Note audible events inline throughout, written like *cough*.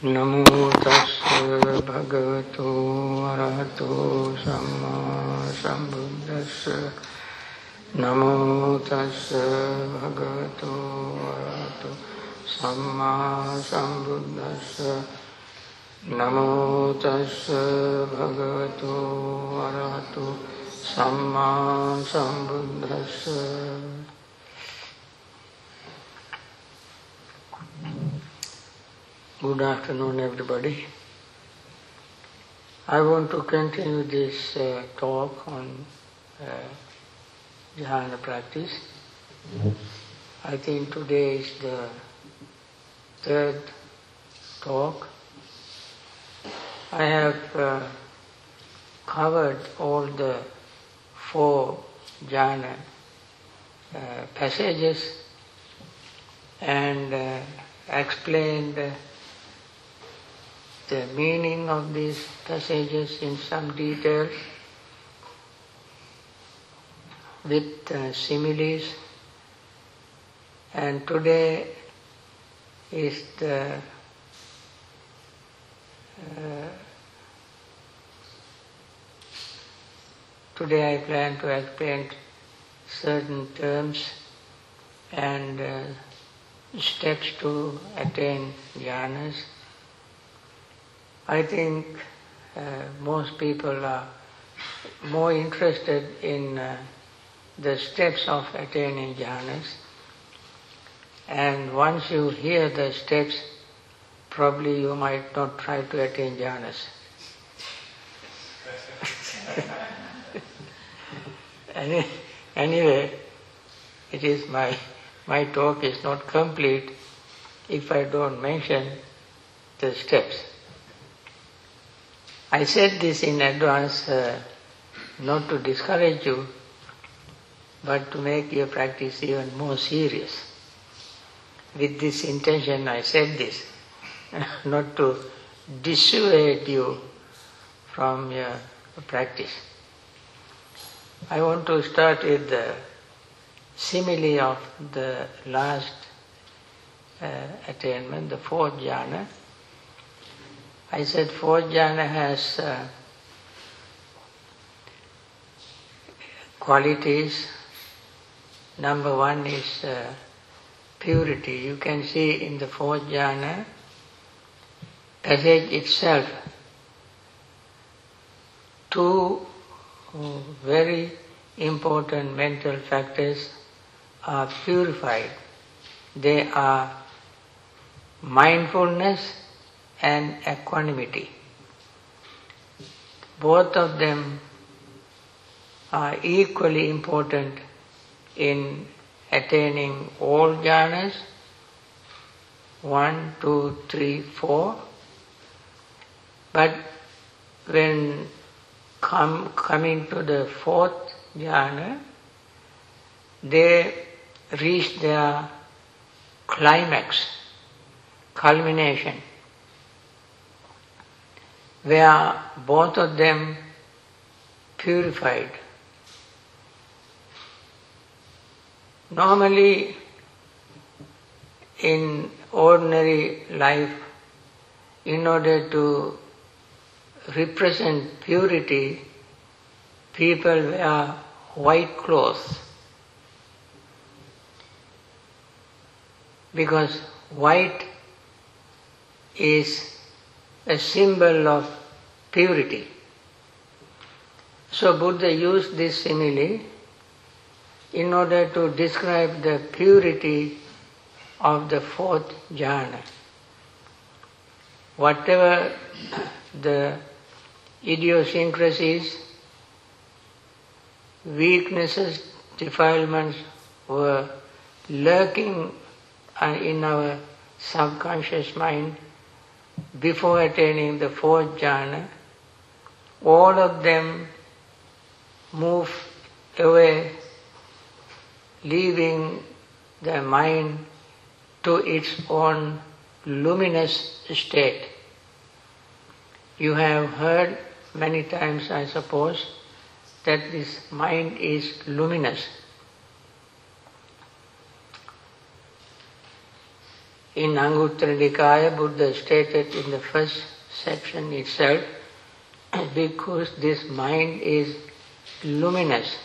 නමෝ තස්ස භගවතු අරහතෝ සම්මා සම්බුද්දස්ස නමෝ තස්ස භගවතු අරහතෝ සම්මා සම්බුද්දස්ස නමෝ තස්ස භගවතු අරහතෝ සම්මා සම්බුද්දස්ස Good afternoon, everybody. I want to continue this uh, talk on uh, jhana practice. I think today is the third talk. I have uh, covered all the four jhana uh, passages and uh, explained the meaning of these passages in some detail with uh, similes. And today is the uh, today I plan to explain certain terms and uh, steps to attain jhanas. I think uh, most people are more interested in uh, the steps of attaining jhanas. And once you hear the steps, probably you might not try to attain jhanas. *laughs* Any, anyway, it is my my talk is not complete if I don't mention the steps. I said this in advance uh, not to discourage you, but to make your practice even more serious. With this intention I said this, *laughs* not to dissuade you from your practice. I want to start with the simile of the last uh, attainment, the fourth jhana. I said fourth jhana has uh, qualities. Number one is uh, purity. You can see in the fourth jhana passage itself two very important mental factors are purified. They are mindfulness and equanimity. Both of them are equally important in attaining all jhanas, one, two, three, four. But when come, coming to the fourth jhana, they reach their climax, culmination where both of them purified. Normally, in ordinary life, in order to represent purity, people wear white clothes. Because white is a symbol of purity. So Buddha used this simile in order to describe the purity of the fourth jhana. Whatever the idiosyncrasies, weaknesses, defilements were lurking uh, in our subconscious mind, before attaining the fourth jhana, all of them move away, leaving the mind to its own luminous state. You have heard many times, I suppose, that this mind is luminous. In Anguttara Nikaya, Buddha stated in the first section itself, because this mind is luminous.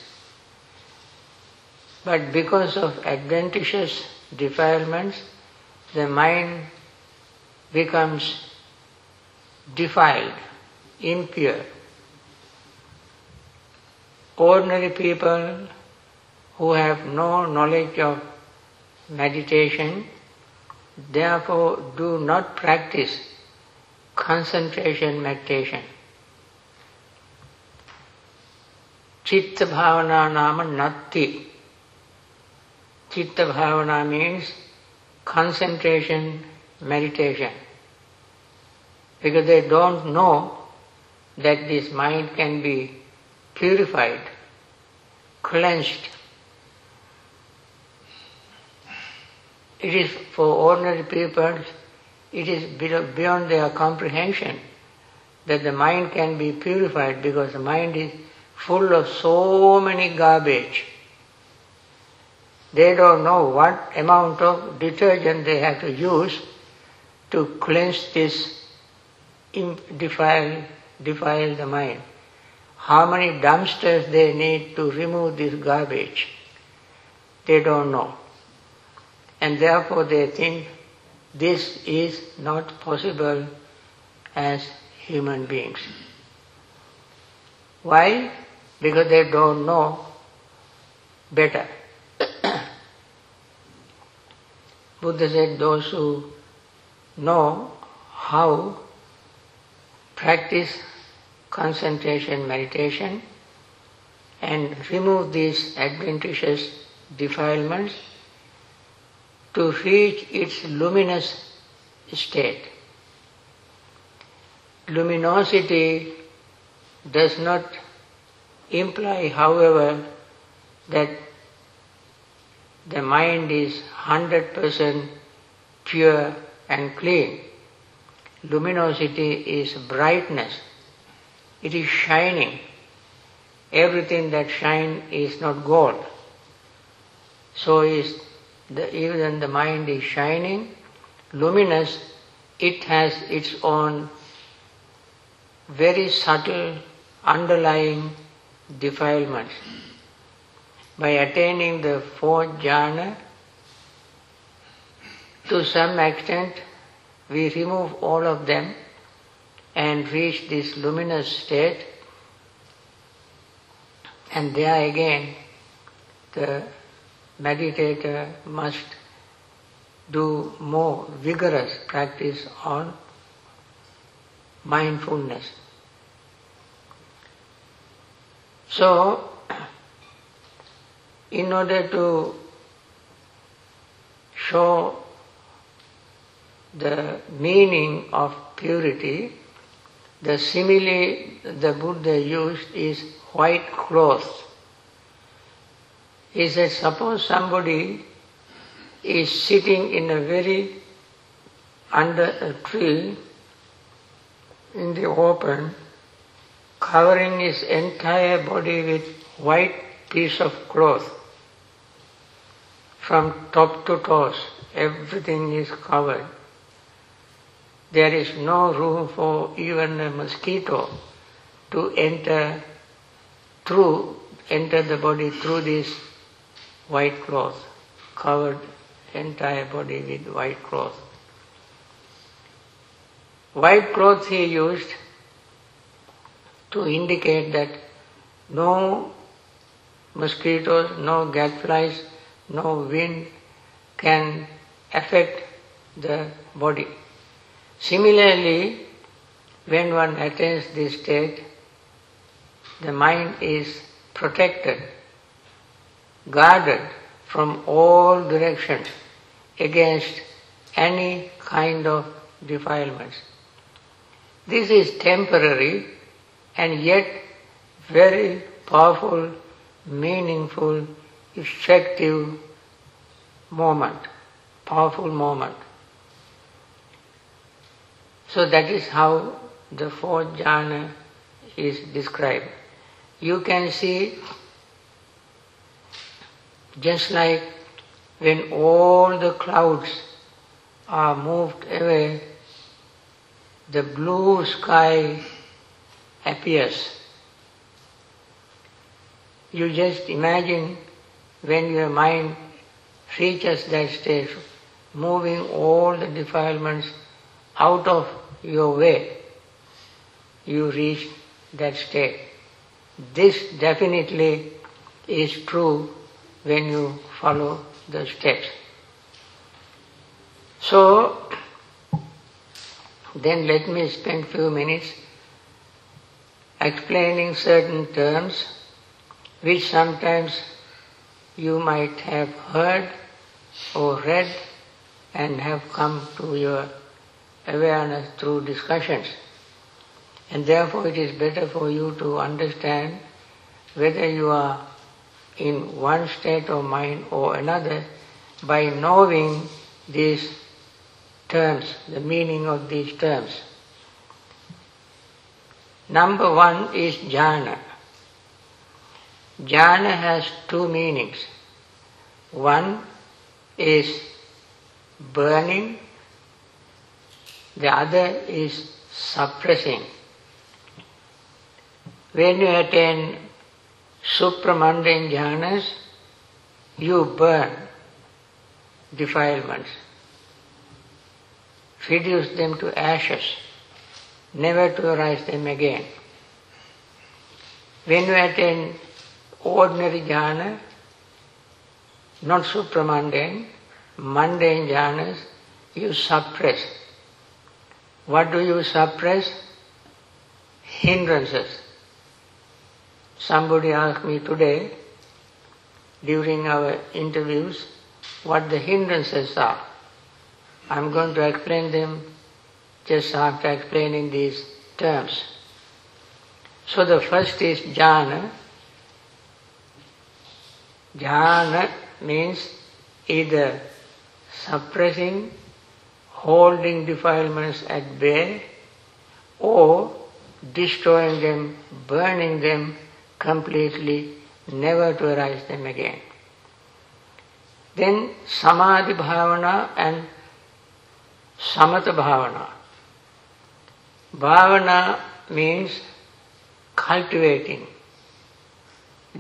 But because of adventitious defilements, the mind becomes defiled, impure. Ordinary people who have no knowledge of meditation, therefore do not practice concentration meditation. Chitta bhavana nama natti. Chitta bhavana means concentration meditation. Because they don't know that this mind can be purified, cleansed. It is for ordinary people, it is beyond their comprehension that the mind can be purified because the mind is full of so many garbage. They don't know what amount of detergent they have to use to cleanse this defile, defile the mind. How many dumpsters they need to remove this garbage. They don't know. And therefore they think this is not possible as human beings. Why? Because they don't know better. *coughs* Buddha said those who know how practice concentration meditation and remove these adventitious defilements to reach its luminous state. Luminosity does not imply, however, that the mind is 100% pure and clean. Luminosity is brightness. It is shining. Everything that shines is not gold. So is the, even the mind is shining, luminous, it has its own very subtle underlying defilements. By attaining the fourth jhana, to some extent we remove all of them and reach this luminous state and there again the meditator uh, must do more vigorous practice on mindfulness. So, in order to show the meaning of purity, the simile the Buddha used is white cloth. He says, suppose somebody is sitting in a very under a tree in the open, covering his entire body with white piece of cloth from top to toes. Everything is covered. There is no room for even a mosquito to enter through, enter the body through this white cloth, covered entire body with white cloth. White cloth he used to indicate that no mosquitoes, no gadflies, no wind can affect the body. Similarly, when one attains this state, the mind is protected guarded from all directions against any kind of defilements. This is temporary and yet very powerful, meaningful, effective moment, powerful moment. So that is how the fourth jhana is described. You can see just like when all the clouds are moved away, the blue sky appears. You just imagine when your mind reaches that stage, moving all the defilements out of your way, you reach that state. This definitely is true when you follow the steps. So, then let me spend few minutes explaining certain terms which sometimes you might have heard or read and have come to your awareness through discussions. And therefore it is better for you to understand whether you are in one state of mind or another by knowing these terms, the meaning of these terms. Number one is jhana. Jhana has two meanings. One is burning, the other is suppressing. When you attain supramundane jhanas, you burn defilements, reduce them to ashes, never to arise them again. When you attain ordinary jhana, not supramundane, mundane jhanas, you suppress. What do you suppress? Hindrances. Somebody asked me today, during our interviews, what the hindrances are. I'm going to explain them just after explaining these terms. So the first is jhana. Jhana means either suppressing, holding defilements at bay, or destroying them, burning them completely, never to arise them again. Then samadhi bhavana and samatha bhavana. Bhavana means cultivating,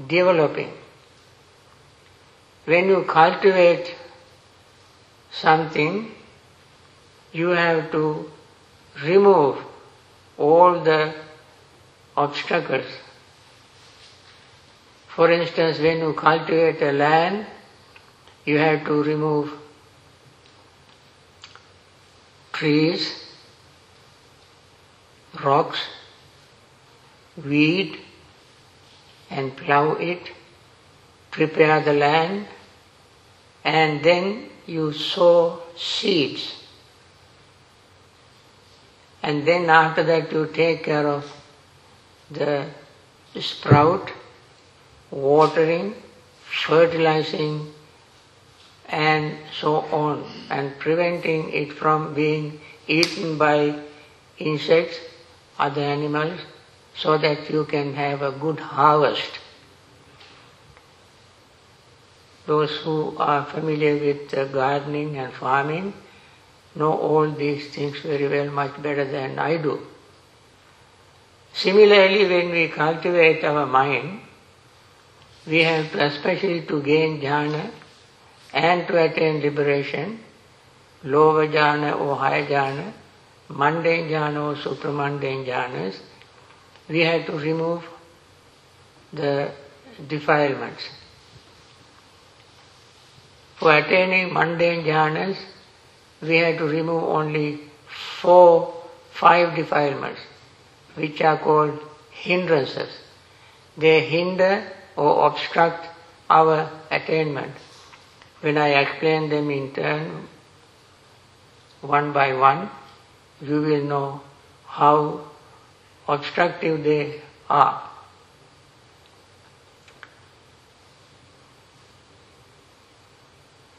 developing. When you cultivate something, you have to remove all the obstacles. For instance, when you cultivate a land, you have to remove trees, rocks, weed, and plow it, prepare the land, and then you sow seeds. And then after that you take care of the sprout, watering, fertilizing, and so on, and preventing it from being eaten by insects, other animals, so that you can have a good harvest. Those who are familiar with gardening and farming know all these things very well, much better than I do. Similarly, when we cultivate our mind, we have especially to gain jhana and to attain liberation, lower jhana or higher jhana, mundane jhana or supramundane jhanas, we have to remove the defilements. For attaining mundane jhanas, we have to remove only four, five defilements, which are called hindrances. They hinder or obstruct our attainment. When I explain them in turn, one by one, you will know how obstructive they are.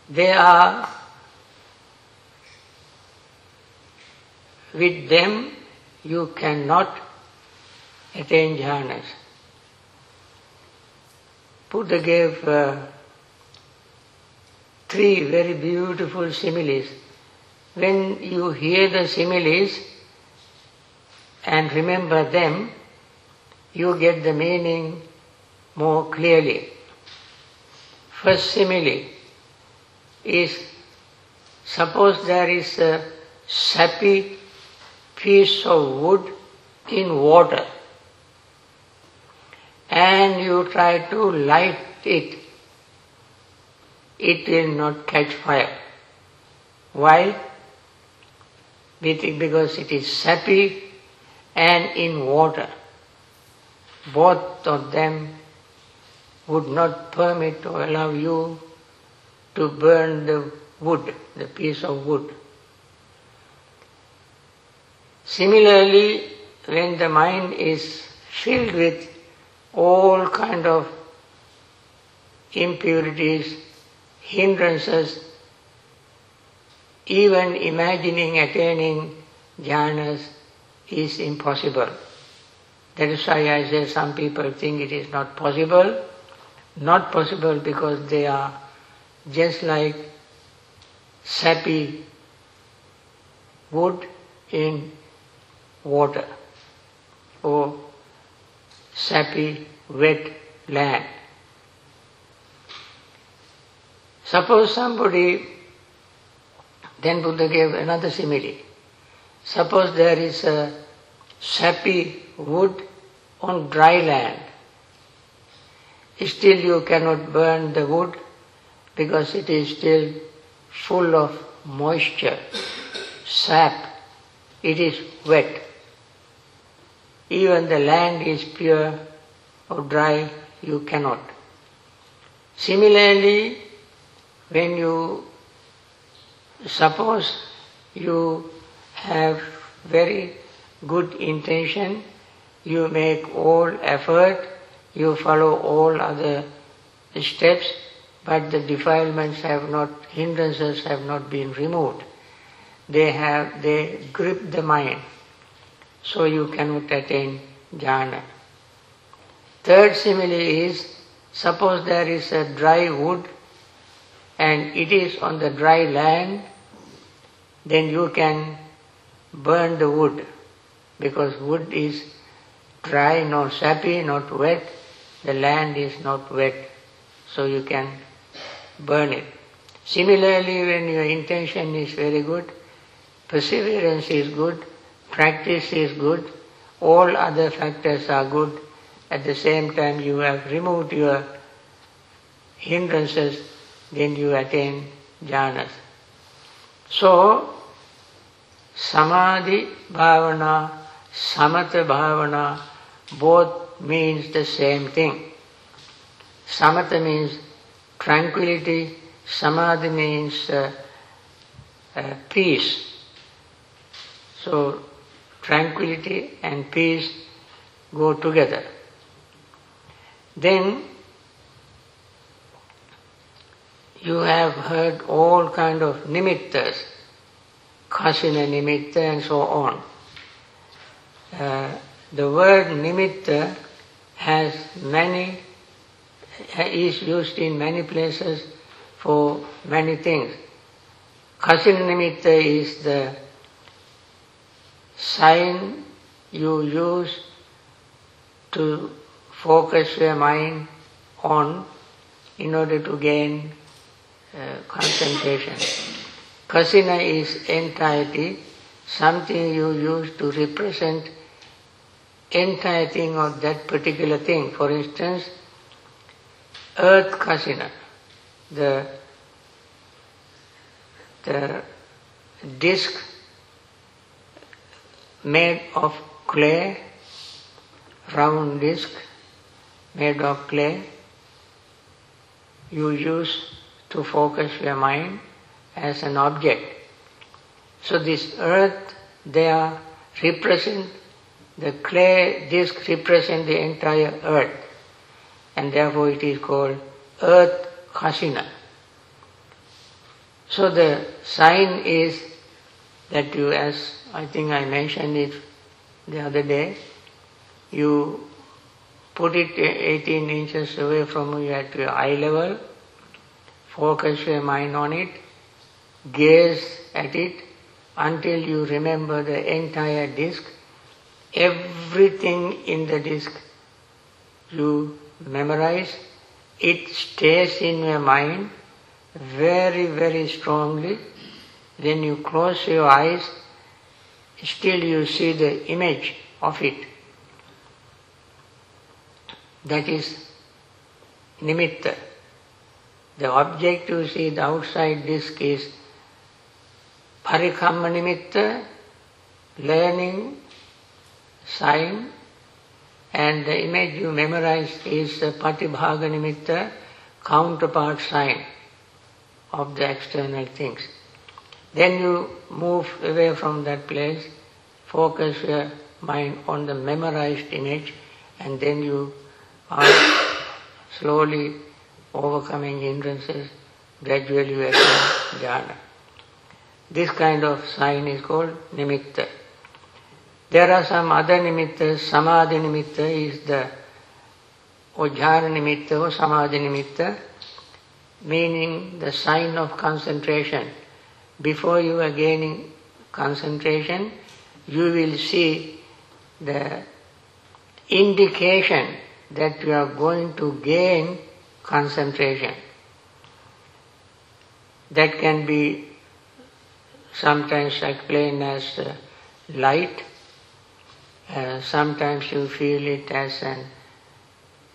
They are, with them you cannot attain jhanas. Buddha gave uh, three very beautiful similes when you hear the similes and remember them, you get the meaning more clearly. First simile is suppose there is a sappy piece of wood in water and you try to light it, it will not catch fire. Why? Because it is sappy and in water. Both of them would not permit or allow you to burn the wood, the piece of wood. Similarly, when the mind is filled with all kind of impurities, hindrances, even imagining attaining jhanas is impossible. That is why I say some people think it is not possible. Not possible because they are just like sappy wood in water or sappy wet land. Suppose somebody, then Buddha gave another simile. Suppose there is a sappy wood on dry land. Still you cannot burn the wood because it is still full of moisture, sap. It is wet. Even the land is pure or dry, you cannot. Similarly, when you suppose you have very good intention, you make all effort, you follow all other steps, but the defilements have not, hindrances have not been removed. They have, they grip the mind, so you cannot attain jhana. Third simile is, suppose there is a dry wood and it is on the dry land, then you can burn the wood because wood is dry, not sappy, not wet. The land is not wet, so you can burn it. Similarly, when your intention is very good, perseverance is good, practice is good, all other factors are good. At the same time, you have removed your hindrances, then you attain jhanas. So, Samadhi bhavana, samatha bhavana, both means the same thing. Samatha means tranquility, samadhi means uh, uh, peace. So, tranquility and peace go together. Then you have heard all kind of nimittas kasina nimitta and so on. Uh, the word nimitta has many, is used in many places for many things. Kasina nimitta is the sign you use to focus your mind on in order to gain uh, concentration. Kasina is entirety, something you use to represent entire thing of that particular thing. For instance, earth kasina, the, the disc made of clay, round disc made of clay, you use to focus your mind as an object. So this earth, they are represent, the clay disc represent the entire earth. And therefore it is called earth kasina. So the sign is that you, as I think I mentioned it the other day, you put it 18 inches away from you at your eye level, focus your mind on it, gaze at it until you remember the entire disk. Everything in the disk you memorize, it stays in your mind very, very strongly. Then you close your eyes, still you see the image of it. That is nimitta. The object you see, the outside disk is parikamma nimitta, learning, sign, and the image you memorize is the patibhaga nimitta, counterpart sign of the external things. Then you move away from that place, focus your mind on the memorized image, and then you are slowly overcoming hindrances, gradually you attain jhana. This kind of sign is called nimitta. There are some other nimittas. Samadhi nimitta is the or nimitta or samadhi nimitta, meaning the sign of concentration. Before you are gaining concentration, you will see the indication that you are going to gain concentration. That can be sometimes explained as uh, light, uh, sometimes you feel it as an,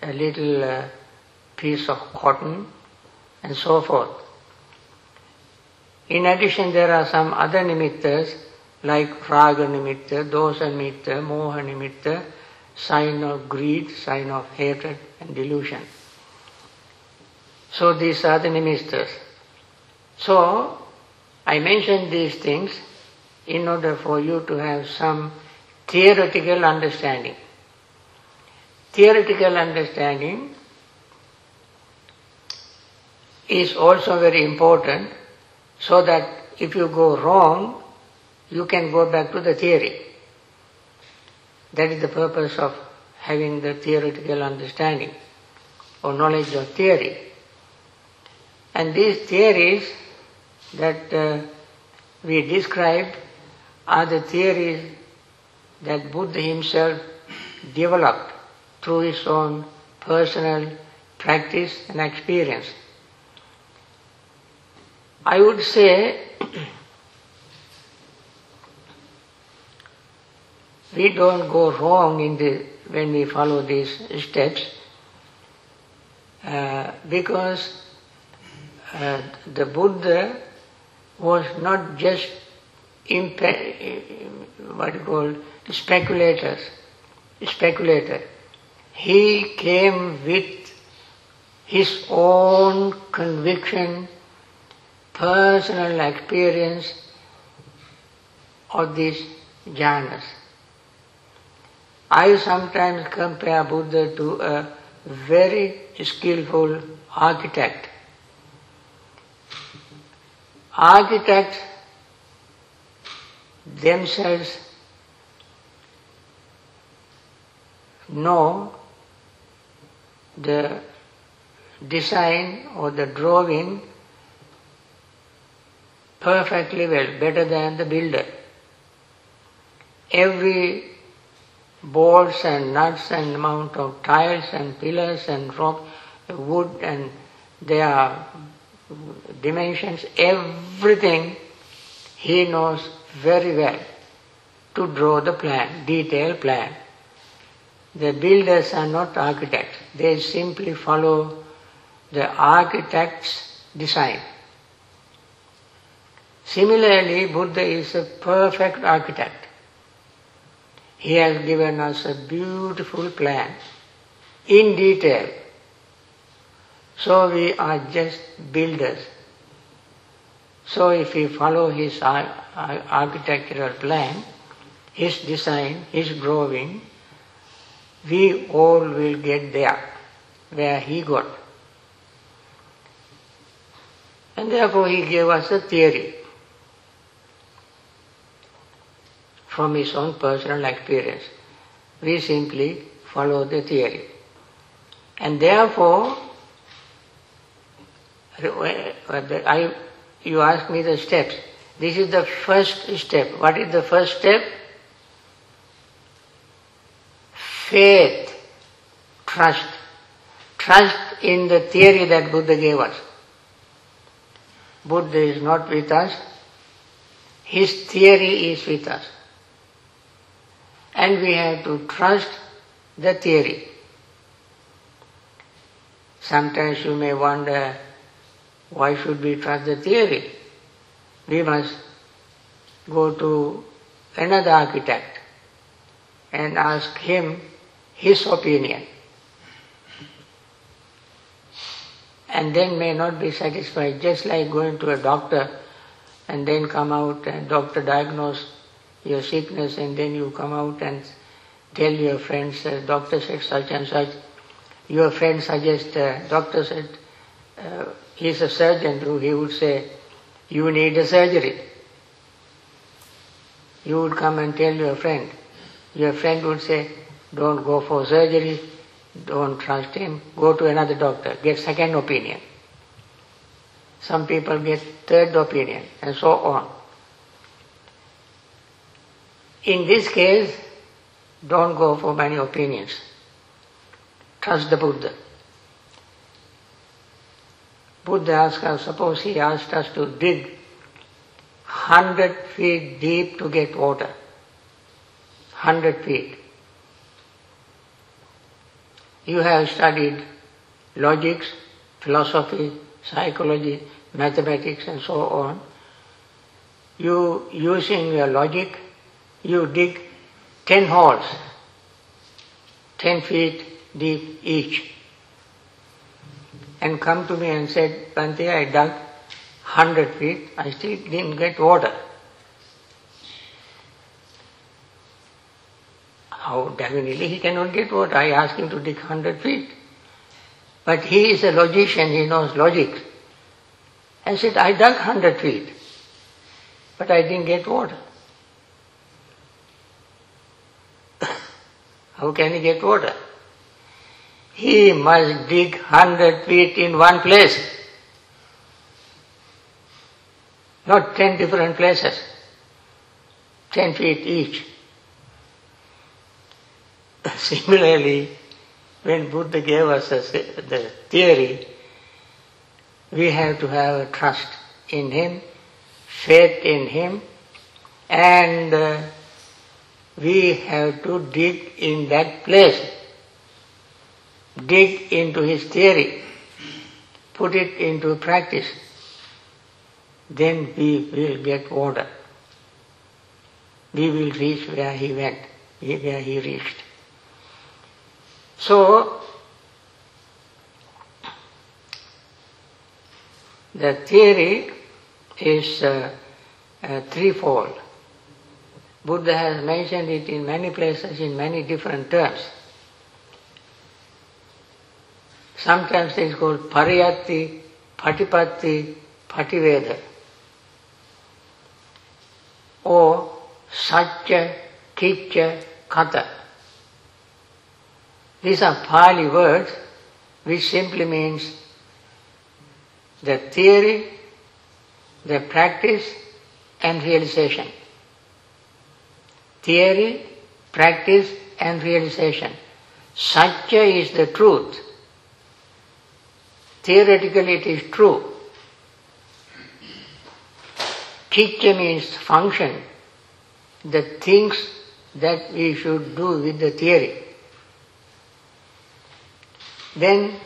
a little uh, piece of cotton, and so forth. In addition, there are some other nimittas like raga nimitta, dosa nimitta, moha nimitta, sign of greed, sign of hatred and delusion. So these are the nimittas. So I mention these things in order for you to have some theoretical understanding. Theoretical understanding is also very important so that if you go wrong, you can go back to the theory. That is the purpose of having the theoretical understanding or knowledge of theory. And these theories that uh, we describe are the theories that Buddha himself developed through his own personal practice and experience. I would say we don't go wrong in the, when we follow these steps uh, because uh, the Buddha was not just impa- what you call speculators, speculator. He came with his own conviction, personal experience of these jhanas. I sometimes compare Buddha to a very skillful architect. Architects themselves know the design or the drawing perfectly well, better than the builder. Every bolts and nuts and amount of tiles and pillars and rock, wood and their dimensions, everything he knows very well to draw the plan, detailed plan. The builders are not architects, they simply follow the architect's design. Similarly, Buddha is a perfect architect. He has given us a beautiful plan in detail. So we are just builders. So if we follow his architectural plan, his design, his drawing, we all will get there where he got. And therefore he gave us a theory from his own personal experience. We simply follow the theory. And therefore, uh, uh, I, you ask me the steps. This is the first step. What is the first step? Faith, trust. Trust in the theory that Buddha gave us. Buddha is not with us. His theory is with us. And we have to trust the theory. Sometimes you may wonder, why should we trust the theory? We must go to another architect and ask him his opinion. And then may not be satisfied, just like going to a doctor and then come out and doctor diagnose your sickness and then you come out and tell your friends, uh, doctor said such and such. Your friend suggests, uh, doctor said, uh, he's a surgeon, who he would say, you need a surgery. You would come and tell your friend. Your friend would say, don't go for surgery, don't trust him, go to another doctor, get second opinion. Some people get third opinion, and so on. In this case, don't go for many opinions. Trust the Buddha. Buddha asked us, suppose he asked us to dig hundred feet deep to get water. Hundred feet. You have studied logics, philosophy, psychology, mathematics and so on. You, using your logic, you dig ten holes, ten feet deep each. And come to me and said, Bhante, I dug hundred feet, I still didn't get water. How definitely he cannot get water. I asked him to dig hundred feet. But he is a logician, he knows logic. I said, I dug hundred feet, but I didn't get water. How can he get water? He must dig hundred feet in one place. Not ten different places. Ten feet each. *laughs* Similarly, when Buddha gave us the theory, we have to have a trust in Him, faith in Him, and uh, we have to dig in that place. Dig into His theory, put it into practice. Then we will get water. We will reach where He went, where He reached. So, the theory is uh, uh, threefold. Buddha has mentioned it in many places in many different terms. Sometimes it is called pariyatti, patipatti, pativedha. Or satya, kitcha, kata. These are Pali words which simply means the theory, the practice and realization. Theory, practice and realization. Satya is the truth. Theoretically it is true. Chitta means function, the things that we should do with the theory. Then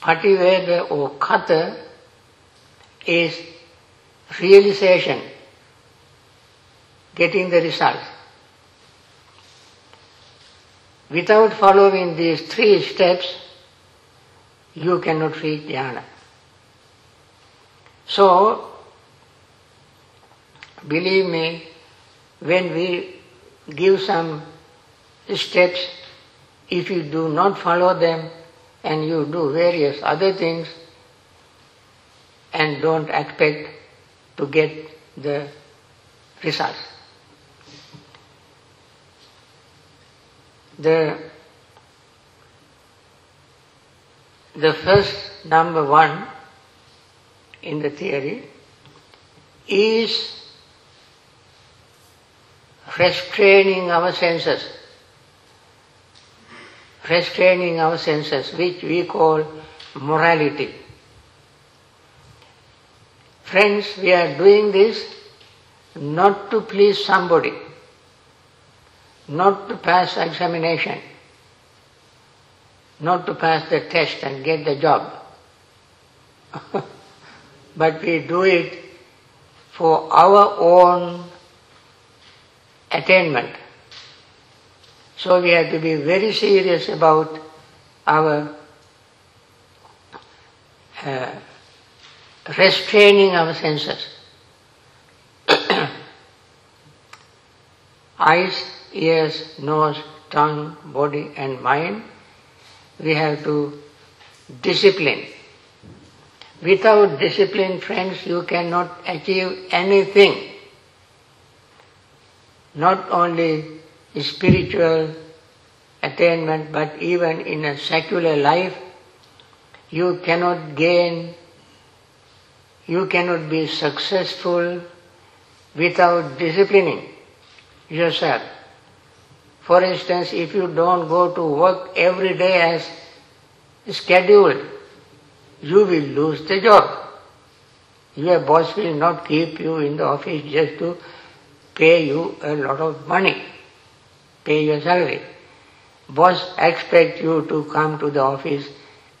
Pativedha or Kata is realization, getting the result. Without following these three steps, you cannot reach jhana. So, believe me, when we give some steps, if you do not follow them and you do various other things and don't expect to get the results. The, the first number one in the theory is restraining our senses, restraining our senses, which we call morality. Friends, we are doing this not to please somebody, not to pass examination, not to pass the test and get the job. *laughs* but we do it for our own attainment. So we have to be very serious about our uh, restraining our senses. *coughs* Eyes, ears, nose, tongue, body and mind, we have to discipline. Without discipline, friends, you cannot achieve anything. Not only spiritual attainment, but even in a secular life, you cannot gain, you cannot be successful without disciplining yourself. For instance, if you don't go to work every day as scheduled, you will lose the job. Your boss will not keep you in the office just to pay you a lot of money, pay your salary. Boss expect you to come to the office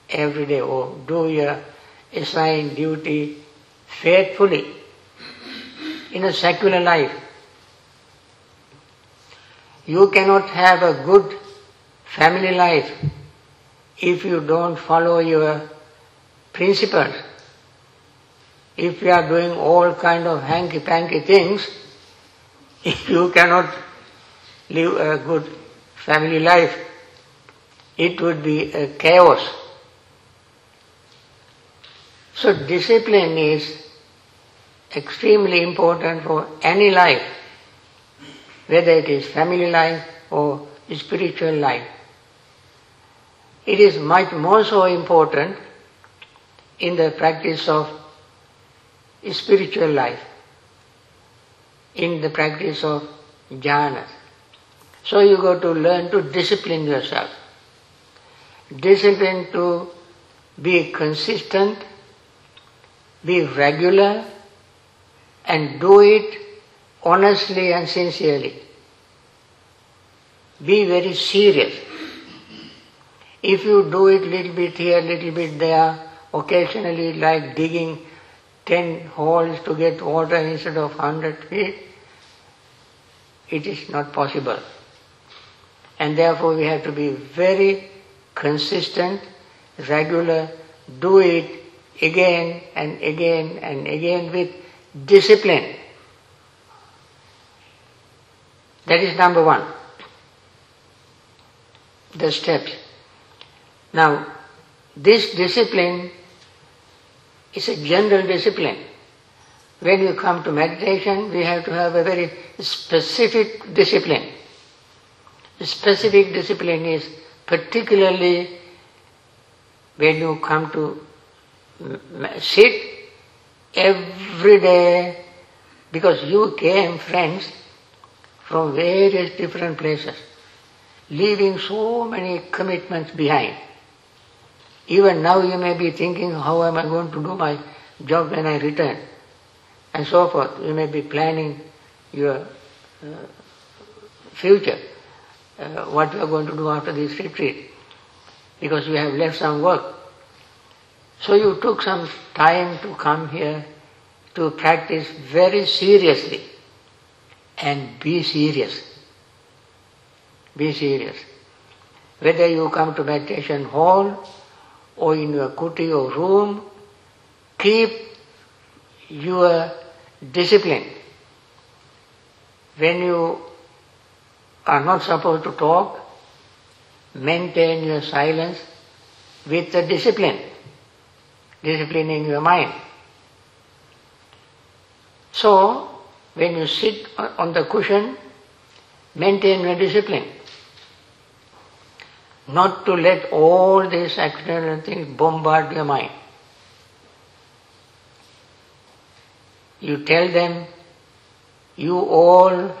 every day or do your assigned duty faithfully in a secular life. You cannot have a good family life if you don't follow your principles. If you are doing all kind of hanky-panky things, *laughs* you cannot live a good family life, it would be a chaos. So discipline is extremely important for any life, whether it is family life or spiritual life. It is much more so important in the practice of spiritual life, in the practice of jhana. So you got to learn to discipline yourself. Discipline to be consistent, be regular, and do it honestly and sincerely. Be very serious. If you do it little bit here, little bit there, occasionally like digging ten holes to get water instead of hundred feet, it is not possible. And therefore we have to be very consistent, regular, do it again and again and again with discipline. That is number one. The steps. Now, this discipline is a general discipline. When you come to meditation, we have to have a very specific discipline. Specific discipline is particularly when you come to mm, sit every day, because you came, friends, from various different places, leaving so many commitments behind. Even now you may be thinking, how am I going to do my job when I return? And so forth. You may be planning your uh, future, uh, what you are going to do after this retreat, because you have left some work. So you took some time to come here to practice very seriously and be serious. Be serious. Whether you come to meditation hall or in your kuti or room, keep your discipline. When you are not supposed to talk, maintain your silence with the discipline, disciplining your mind. So, when you sit on the cushion, maintain your discipline. Not to let all these external things bombard your mind. You tell them, you all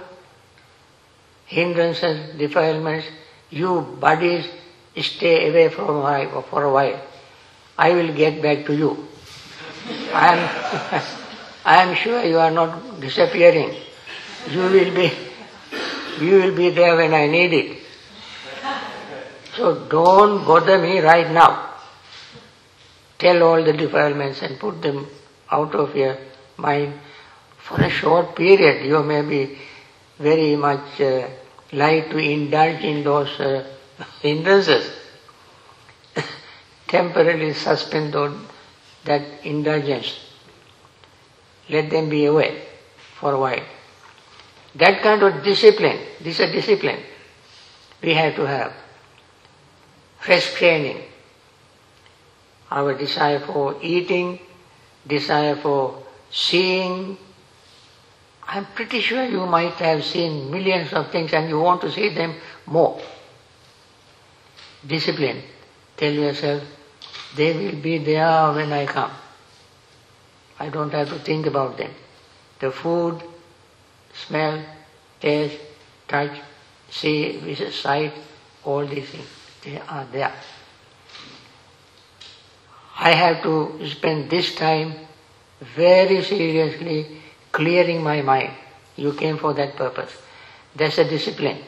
hindrances, defilements, you bodies stay away from my for a while. I will get back to you. *laughs* I am, *laughs* I am sure you are not disappearing. You will be, you will be there when I need it. So don't bother me right now. Tell all the defilements and put them out of your mind. For a short period, you may be very much uh, like to indulge in those uh, *laughs* hindrances. *laughs* Temporarily suspend those, that indulgence. Let them be away for a while. That kind of discipline, this is a discipline we have to have. Restraining our desire for eating, desire for seeing. I'm pretty sure you might have seen millions of things and you want to see them more. Discipline. Tell yourself, they will be there when I come. I don't have to think about them. The food, smell, taste, touch, see, sight, all these things, they are there. I have to spend this time very seriously clearing my mind. You came for that purpose. That's a discipline.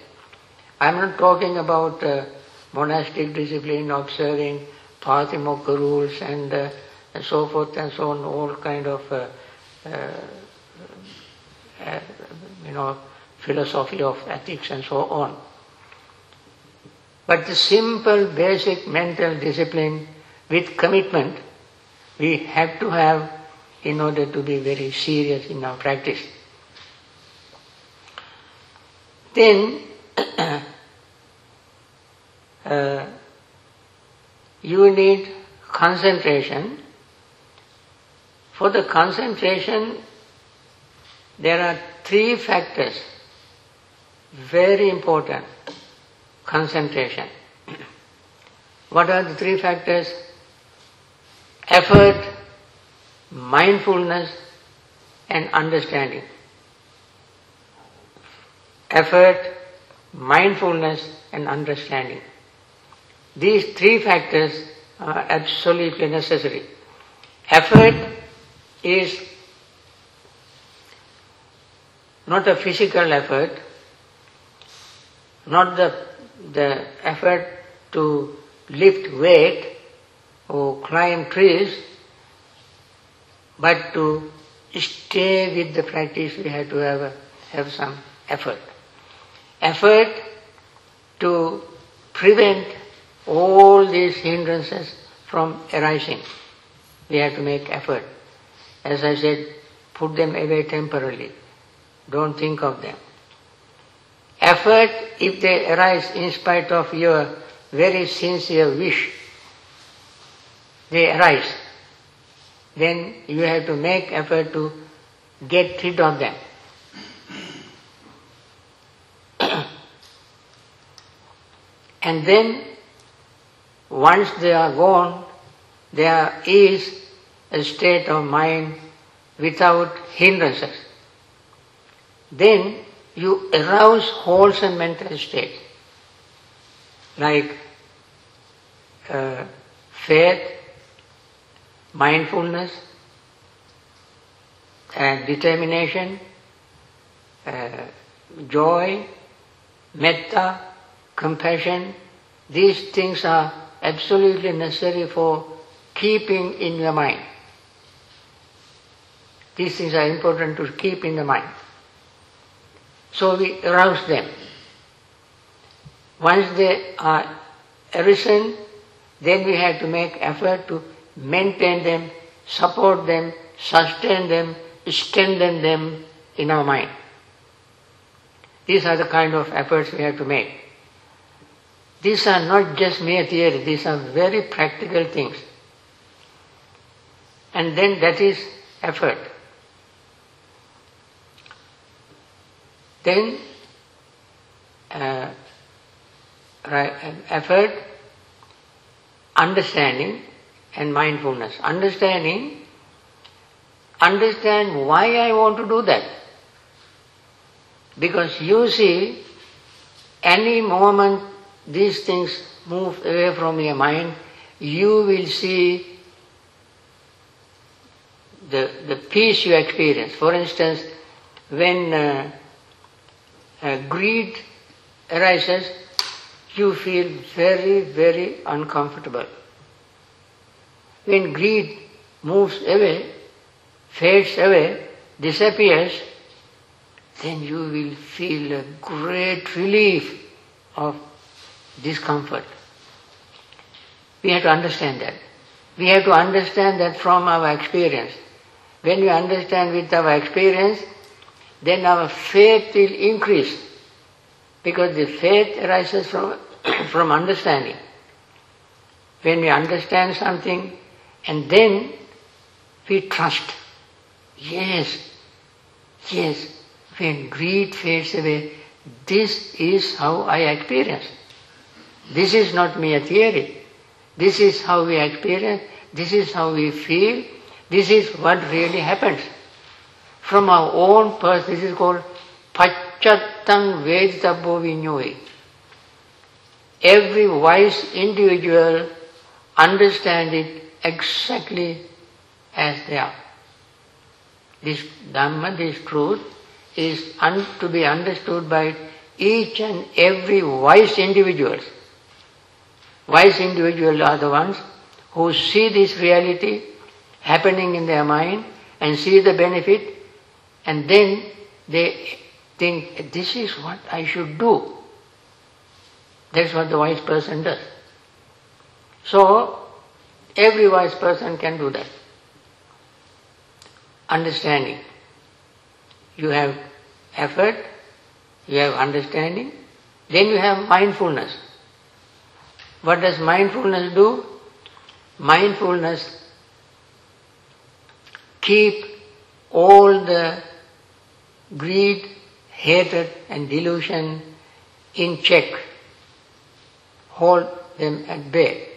I'm not talking about uh, monastic discipline, observing Patimokkha rules and, uh, and so forth and so on, all kind of, uh, uh, uh you know, philosophy of ethics and so on. But the simple basic mental discipline with commitment we have to have in order to be very serious in our practice. Then *coughs* uh, you need concentration. For the concentration, there are three factors very important concentration. what are the three factors? Effort, mindfulness, and understanding. Effort, mindfulness, and understanding. These three factors are absolutely necessary. Effort is not a physical effort, not the, the effort to lift weight or climb trees, but to stay with the practice we have to have, have some effort. Effort to prevent all these hindrances from arising. We have to make effort. As I said, put them away temporarily. Don't think of them effort, if they arise in spite of your very sincere wish, they arise, then you have to make effort to get rid of them. and then, once they are gone, there is a state of mind without hindrances. Then you arouse wholesome mental state like uh, faith, mindfulness, and determination, uh, joy, metta, compassion. These things are absolutely necessary for keeping in your mind. These things are important to keep in the mind. So we arouse them. Once they are arisen, then we have to make effort to maintain them, support them, sustain them, strengthen them in our mind. These are the kind of efforts we have to make. These are not just mere theory, these are very practical things. And then that is effort. Then uh, effort, understanding and mindfulness. Understanding, understand why I want to do that. Because you see, any moment these things move away from your mind, you will see the, the peace you experience. For instance, when uh, uh, greed arises, you feel very, very uncomfortable. When greed moves away, fades away, disappears, then you will feel a great relief of discomfort. We have to understand that. We have to understand that from our experience. When we understand with our experience, then our faith will increase. Because the faith arises from, *clears throat* from understanding. When we understand something and then we trust. Yes, yes, when greed fades away, this is how I experience. This is not mere theory. This is how we experience, this is how we feel, this is what really happens. From our own person, this is called Paccattam Veditabbo Vinnuhi. Every wise individual understands it exactly as they are. This Dhamma, this truth, is un- to be understood by each and every wise individual. Wise individuals are the ones who see this reality happening in their mind and see the benefit and then they think this is what I should do. That's what the wise person does. So, every wise person can do that. Understanding. You have effort, you have understanding, then you have mindfulness. What does mindfulness do? Mindfulness keep all the greed, hatred and delusion in check. Hold them at bay.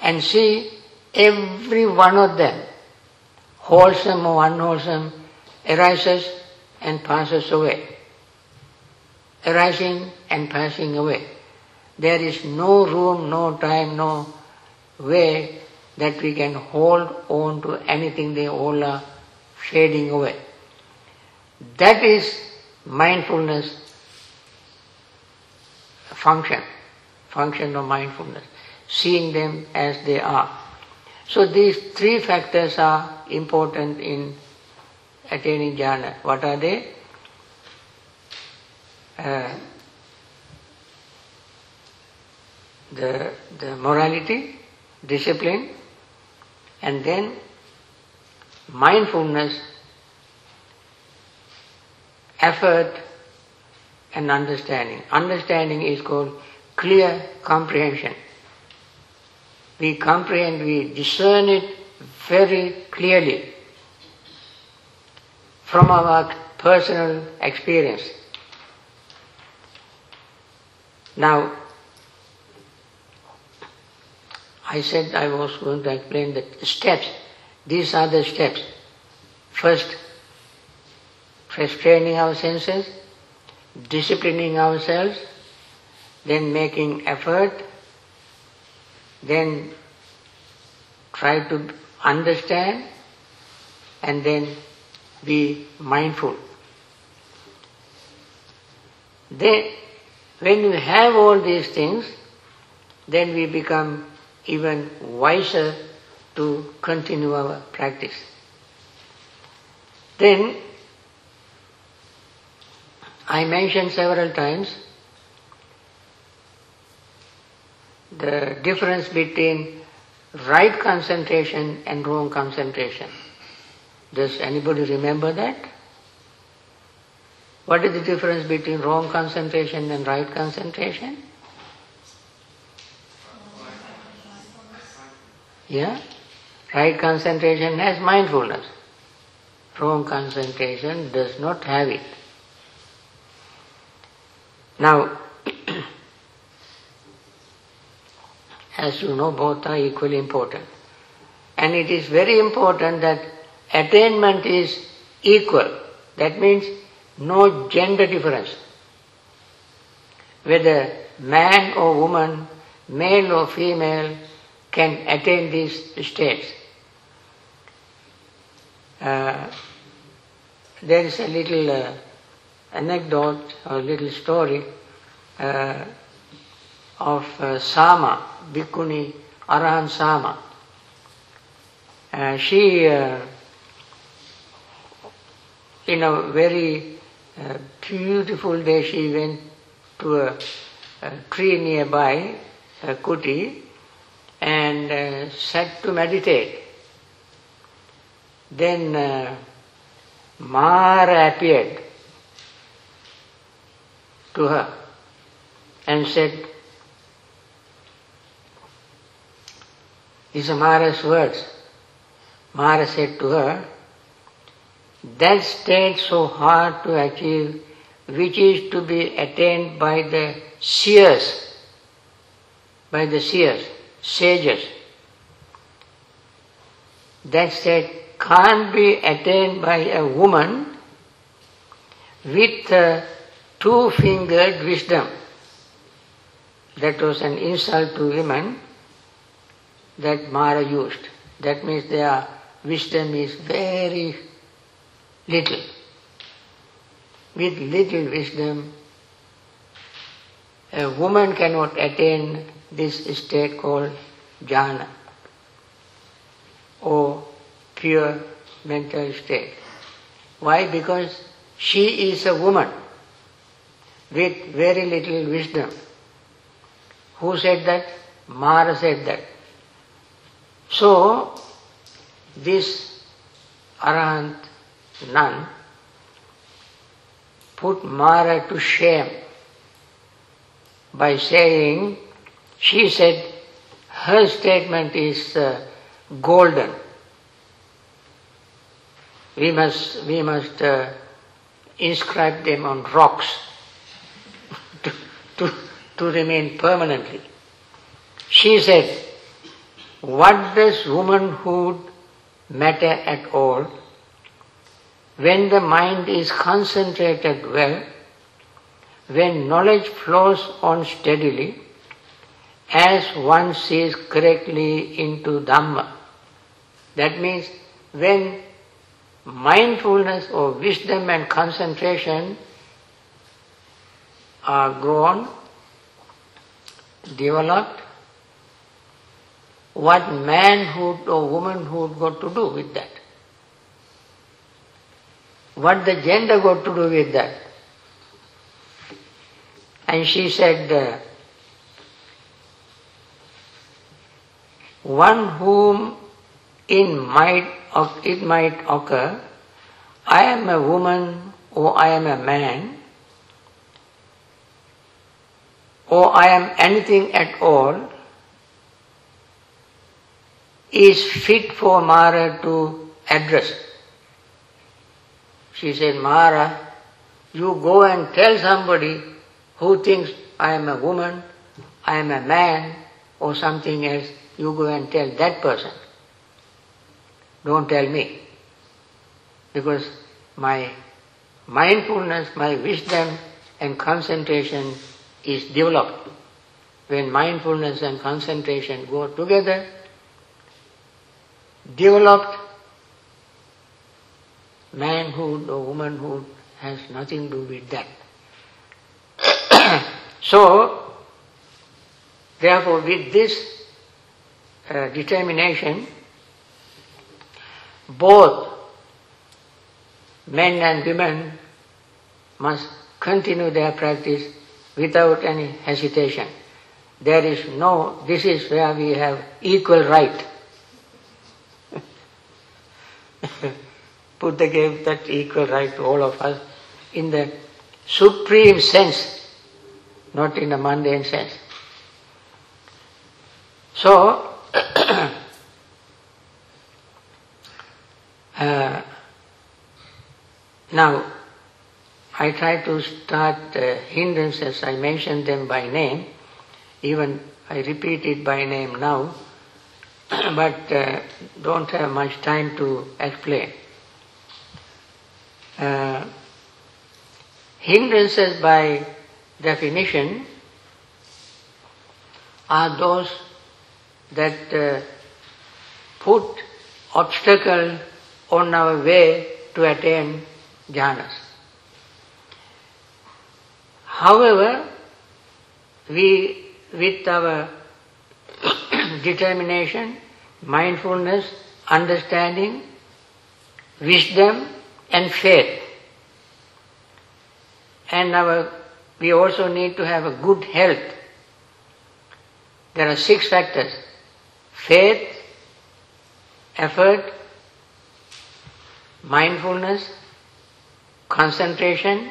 And see every one of them, wholesome or unwholesome, arises and passes away. Arising and passing away. There is no room, no time, no way that we can hold on to anything, they all are fading away. That is mindfulness function, function of mindfulness, seeing them as they are. So these three factors are important in attaining jhana. What are they? Uh, the, the morality, discipline, and then mindfulness, effort, and understanding. Understanding is called clear comprehension. We comprehend, we discern it very clearly from our personal experience. Now, I said I was going to explain the steps. These are the steps. First, restraining our senses, disciplining ourselves, then making effort, then try to understand, and then be mindful. Then, when we have all these things, then we become even wiser to continue our practice. Then, I mentioned several times the difference between right concentration and wrong concentration. Does anybody remember that? What is the difference between wrong concentration and right concentration? Yeah? Right concentration has mindfulness. Wrong concentration does not have it. Now, *clears throat* as you know, both are equally important. And it is very important that attainment is equal. That means no gender difference. Whether man or woman, male or female, can attain these states. Uh, there is a little uh, anecdote or little story uh, of uh, Soma, Bhikkhuni Arahan Soma. Uh, she, uh, in a very uh, beautiful day, she went to a, a tree nearby, a kuti, and uh, sat to meditate. Then Mara appeared to her and said, These are Mara's words. Mara said to her, That state so hard to achieve, which is to be attained by the seers, by the seers, sages, that state can't be attained by a woman with two-fingered wisdom. That was an insult to women that Mara used. That means their wisdom is very little. With little wisdom, a woman cannot attain this state called jhana or pure mental state. Why? Because she is a woman with very little wisdom. Who said that? Mara said that. So, this Arahant nun put Mara to shame by saying, she said, her statement is uh, golden. We must, we must uh, inscribe them on rocks to, to, remain permanently. She said, what does womanhood matter at all when the mind is concentrated well, when knowledge flows on steadily, as one sees correctly into Dhamma. That means when mindfulness or wisdom and concentration are grown, developed, what manhood or womanhood got to do with that? What the gender got to do with that? And she said, uh, one whom in might it might occur, I am a woman or I am a man or I am anything at all, is fit for Mara to address. She said, Mara, you go and tell somebody who thinks I am a woman, I am a man, or something else, you go and tell that person. Don't tell me. Because my mindfulness, my wisdom and concentration is developed. When mindfulness and concentration go together, developed manhood or womanhood has nothing to do with that. *coughs* so, therefore, with this uh, determination, both men and women must continue their practice without any hesitation. There is no, this is where we have equal right. *laughs* Buddha gave that equal right to all of us in the supreme sense, not in the mundane sense. So, *coughs* uh, now I try to start uh, hindrances, I mentioned them by name, even I repeat it by name now, *clears throat* but uh, don't have much time to explain. Uh, hindrances by definition are those that uh, put obstacle on our way to attain jhanas. However, we, with our *coughs* determination, mindfulness, understanding, wisdom and faith, and our, we also need to have a good health. There are six factors. Faith, effort, mindfulness, concentration,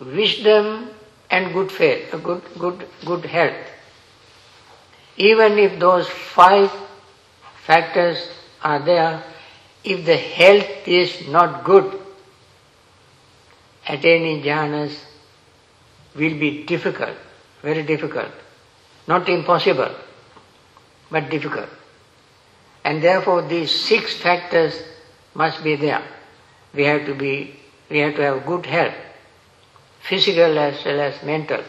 wisdom and good faith, good, good, good health. Even if those five factors are there, if the health is not good, attaining jhanas will be difficult, very difficult. Not impossible, but difficult. And therefore these six factors must be there. We have to be, we have to have good health, physical as well as mental.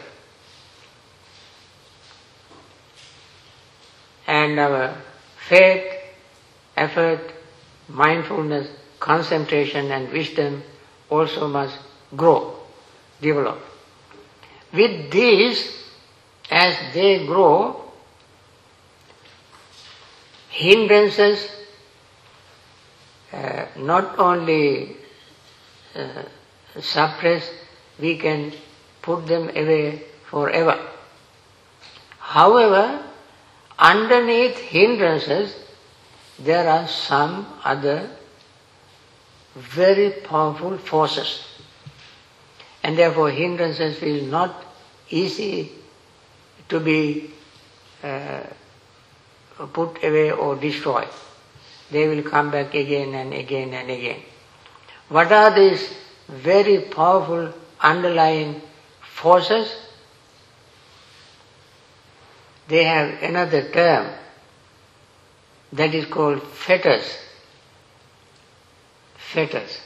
And our faith, effort, mindfulness, concentration and wisdom also must grow, develop. With these, as they grow, hindrances uh, not only uh, suppress, we can put them away forever. However, underneath hindrances, there are some other very powerful forces. And therefore hindrances will not easy to be uh, put away or destroyed. They will come back again and again and again. What are these very powerful underlying forces? They have another term that is called fetters. Fetters.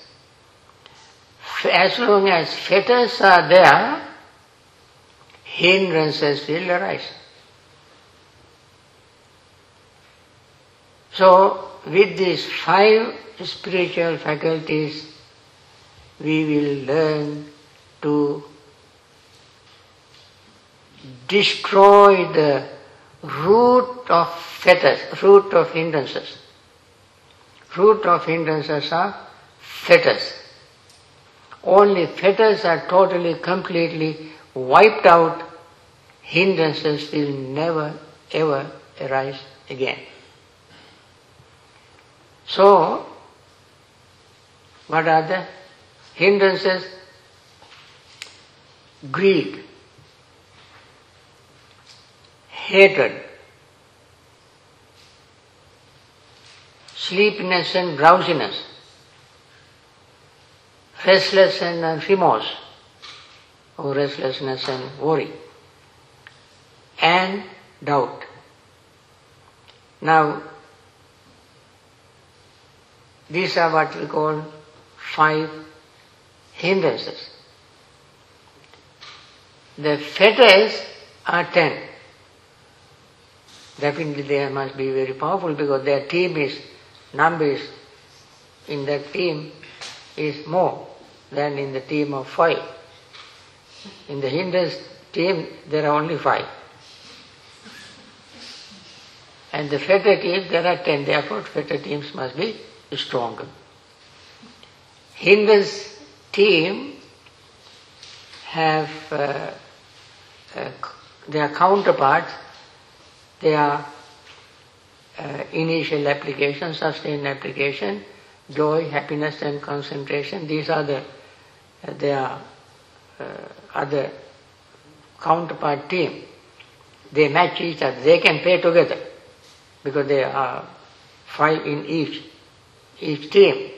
As long as fetters are there, hindrances will arise. So, with these five spiritual faculties, we will learn to destroy the root of fetters, root of hindrances. Root of hindrances are fetters. Only fetters are totally, completely wiped out, hindrances will never ever arise again. So, what are the hindrances? Greed, hatred, sleepiness and drowsiness, restlessness and uh, remorse, or restlessness and worry, and doubt. Now, these are what we call five hindrances. The fetters are ten. Definitely they must be very powerful because their team is, numbers in that team is more than in the team of five. In the hindrance team there are only five. And the fetter team there are ten, therefore fetter teams must be stronger. Hindrance team have uh, uh, their counterparts, their uh, initial application, sustained application, joy, happiness and concentration. These are the uh, their uh, other counterpart team. They match each other. They can play together because they are five in each each team.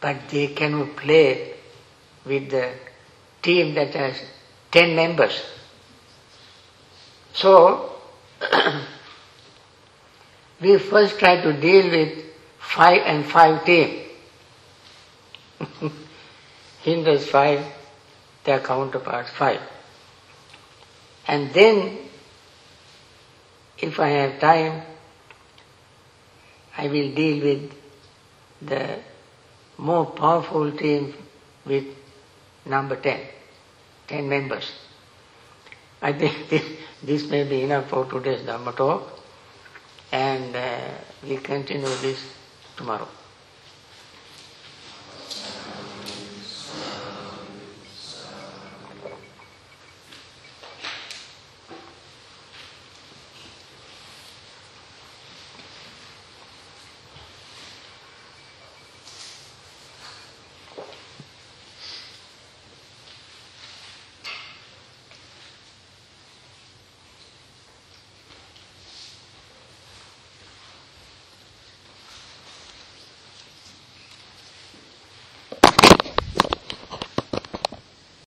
But they cannot play with the team that has ten members. So, *clears throat* we first try to deal with five and five team. *laughs* Hindus five, their counterparts five. And then, if I have time, I will deal with the more powerful team with number 10, 10 members. I think *laughs* this, this may be enough for today's Dhamma talk and uh, we continue this tomorrow.